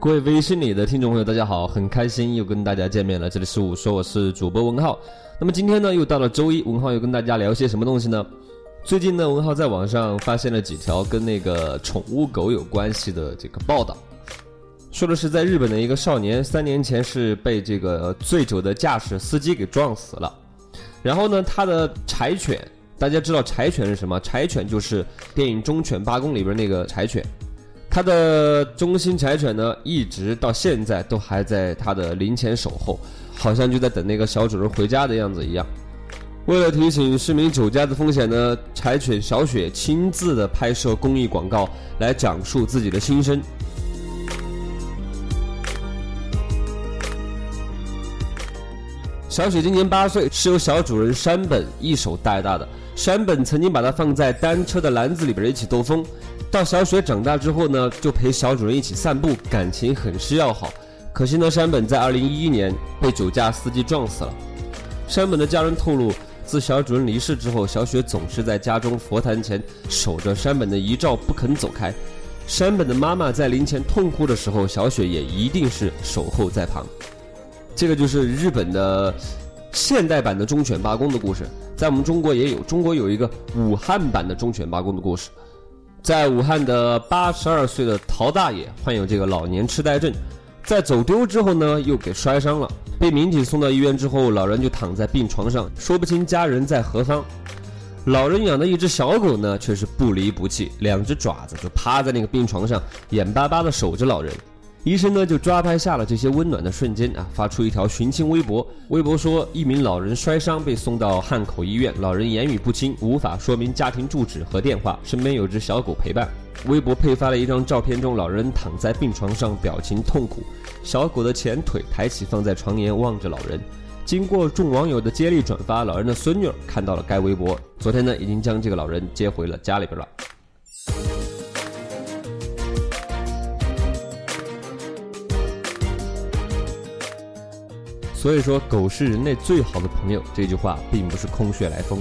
各位微信里的听众朋友，大家好，很开心又跟大家见面了。这里是我说，我是主播文浩。那么今天呢，又到了周一，文浩又跟大家聊些什么东西呢？最近呢，文浩在网上发现了几条跟那个宠物狗有关系的这个报道，说的是在日本的一个少年，三年前是被这个醉酒的驾驶司机给撞死了。然后呢，他的柴犬，大家知道柴犬是什么？柴犬就是电影《忠犬八公》里边那个柴犬。他的忠心柴犬呢，一直到现在都还在他的灵前守候，好像就在等那个小主人回家的样子一样。为了提醒市民酒驾的风险呢，柴犬小雪亲自的拍摄公益广告，来讲述自己的心声。小雪今年八岁，是由小主人山本一手带大的。山本曾经把它放在单车的篮子里边一起兜风。到小雪长大之后呢，就陪小主人一起散步，感情很是要好。可惜呢，山本在二零一一年被酒驾司机撞死了。山本的家人透露，自小主人离世之后，小雪总是在家中佛坛前守着山本的遗照，不肯走开。山本的妈妈在灵前痛哭的时候，小雪也一定是守候在旁。这个就是日本的现代版的忠犬八公的故事，在我们中国也有，中国有一个武汉版的忠犬八公的故事。在武汉的八十二岁的陶大爷患有这个老年痴呆症，在走丢之后呢，又给摔伤了，被民警送到医院之后，老人就躺在病床上，说不清家人在何方。老人养的一只小狗呢，却是不离不弃，两只爪子就趴在那个病床上，眼巴巴地守着老人。医生呢就抓拍下了这些温暖的瞬间啊，发出一条寻亲微博。微博说，一名老人摔伤被送到汉口医院，老人言语不清，无法说明家庭住址和电话，身边有只小狗陪伴。微博配发了一张照片，中老人躺在病床上，表情痛苦，小狗的前腿抬起放在床沿，望着老人。经过众网友的接力转发，老人的孙女儿看到了该微博，昨天呢已经将这个老人接回了家里边了。所以说，狗是人类最好的朋友，这句话并不是空穴来风。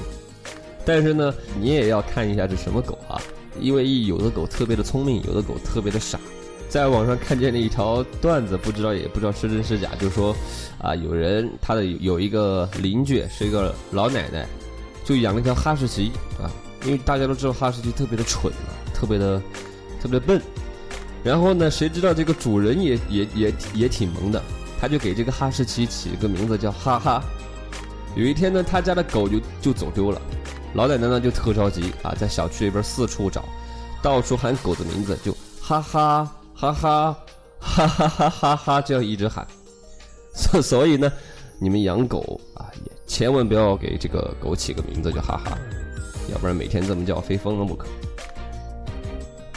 但是呢，你也要看一下是什么狗啊，因为有的狗特别的聪明，有的狗特别的傻。在网上看见了一条段子，不知道也不知道是真是假，就说啊，有人他的有一个邻居是一个老奶奶，就养了一条哈士奇啊，因为大家都知道哈士奇特别的蠢啊，特别的 特别的笨。然后呢，谁知道这个主人也也也也挺萌的。他就给这个哈士奇起个名字叫哈哈。有一天呢，他家的狗就就走丢了，老奶奶呢就特着急啊，在小区里边四处找，到处喊狗的名字，就哈哈哈哈哈哈哈哈哈，这样一直喊。所所以呢，你们养狗啊，也千万不要给这个狗起个名字叫哈哈，要不然每天这么叫，非疯了不可。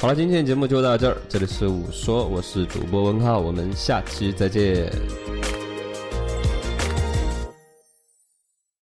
好了，今天的节目就到这儿。这里是五说，我是主播文浩，我们下期再见。